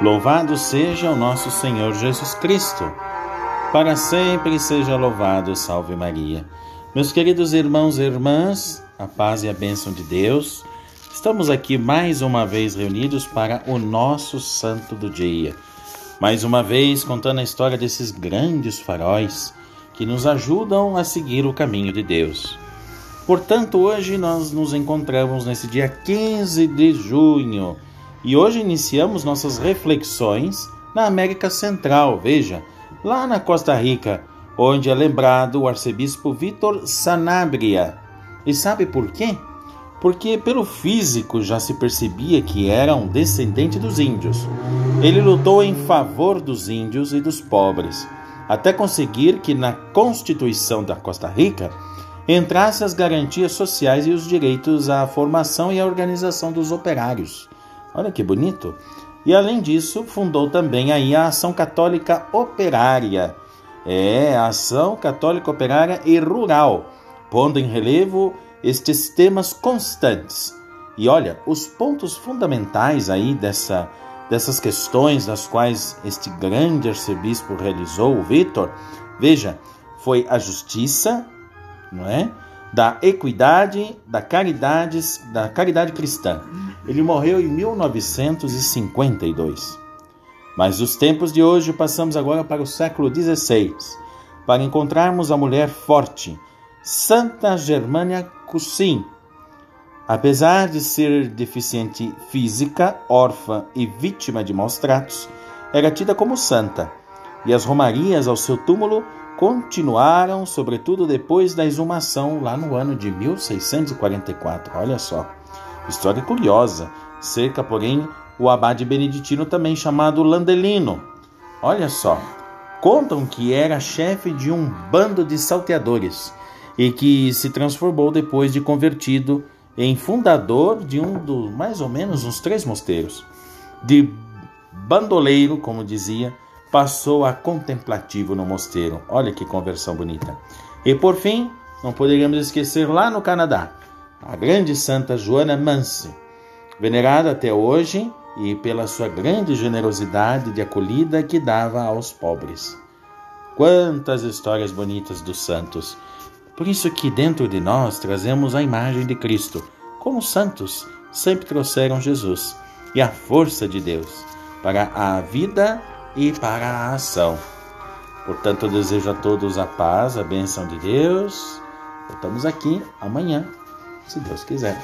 Louvado seja o nosso Senhor Jesus Cristo. Para sempre seja louvado, salve Maria. Meus queridos irmãos e irmãs, a paz e a bênção de Deus, estamos aqui mais uma vez reunidos para o nosso santo do dia. Mais uma vez contando a história desses grandes faróis que nos ajudam a seguir o caminho de Deus. Portanto, hoje nós nos encontramos nesse dia 15 de junho e hoje iniciamos nossas reflexões na América Central, veja, lá na Costa Rica, onde é lembrado o arcebispo Vitor Sanabria. E sabe por quê? Porque pelo físico já se percebia que era um descendente dos índios. Ele lutou em favor dos índios e dos pobres, até conseguir que na Constituição da Costa Rica entrasse as garantias sociais e os direitos à formação e à organização dos operários. Olha que bonito. E além disso, fundou também aí a Ação Católica Operária. É, a Ação Católica Operária e Rural, pondo em relevo estes temas constantes. E olha, os pontos fundamentais aí dessa, dessas questões das quais este grande arcebispo realizou, o Vitor, veja, foi a justiça, não é? da equidade, da caridade, da caridade cristã. Ele morreu em 1952. Mas dos tempos de hoje passamos agora para o século XVI, para encontrarmos a mulher forte, Santa Germânia Cussin. Apesar de ser deficiente física, órfã e vítima de maus tratos, era tida como santa, e as romarias ao seu túmulo continuaram, sobretudo depois da exumação lá no ano de 1644. Olha só, história curiosa. Cerca, porém, o abade beneditino também chamado Landelino. Olha só, contam que era chefe de um bando de salteadores e que se transformou depois de convertido em fundador de um dos mais ou menos uns três mosteiros. De bandoleiro, como dizia, passou a contemplativo no mosteiro. Olha que conversão bonita. E por fim, não poderíamos esquecer lá no Canadá, a grande santa Joana Manse, venerada até hoje e pela sua grande generosidade de acolhida que dava aos pobres. Quantas histórias bonitas dos santos! Por isso que dentro de nós trazemos a imagem de Cristo, como os santos sempre trouxeram Jesus e a força de Deus para a vida e para a ação. Portanto, eu desejo a todos a paz, a bênção de Deus. Voltamos aqui amanhã, se Deus quiser.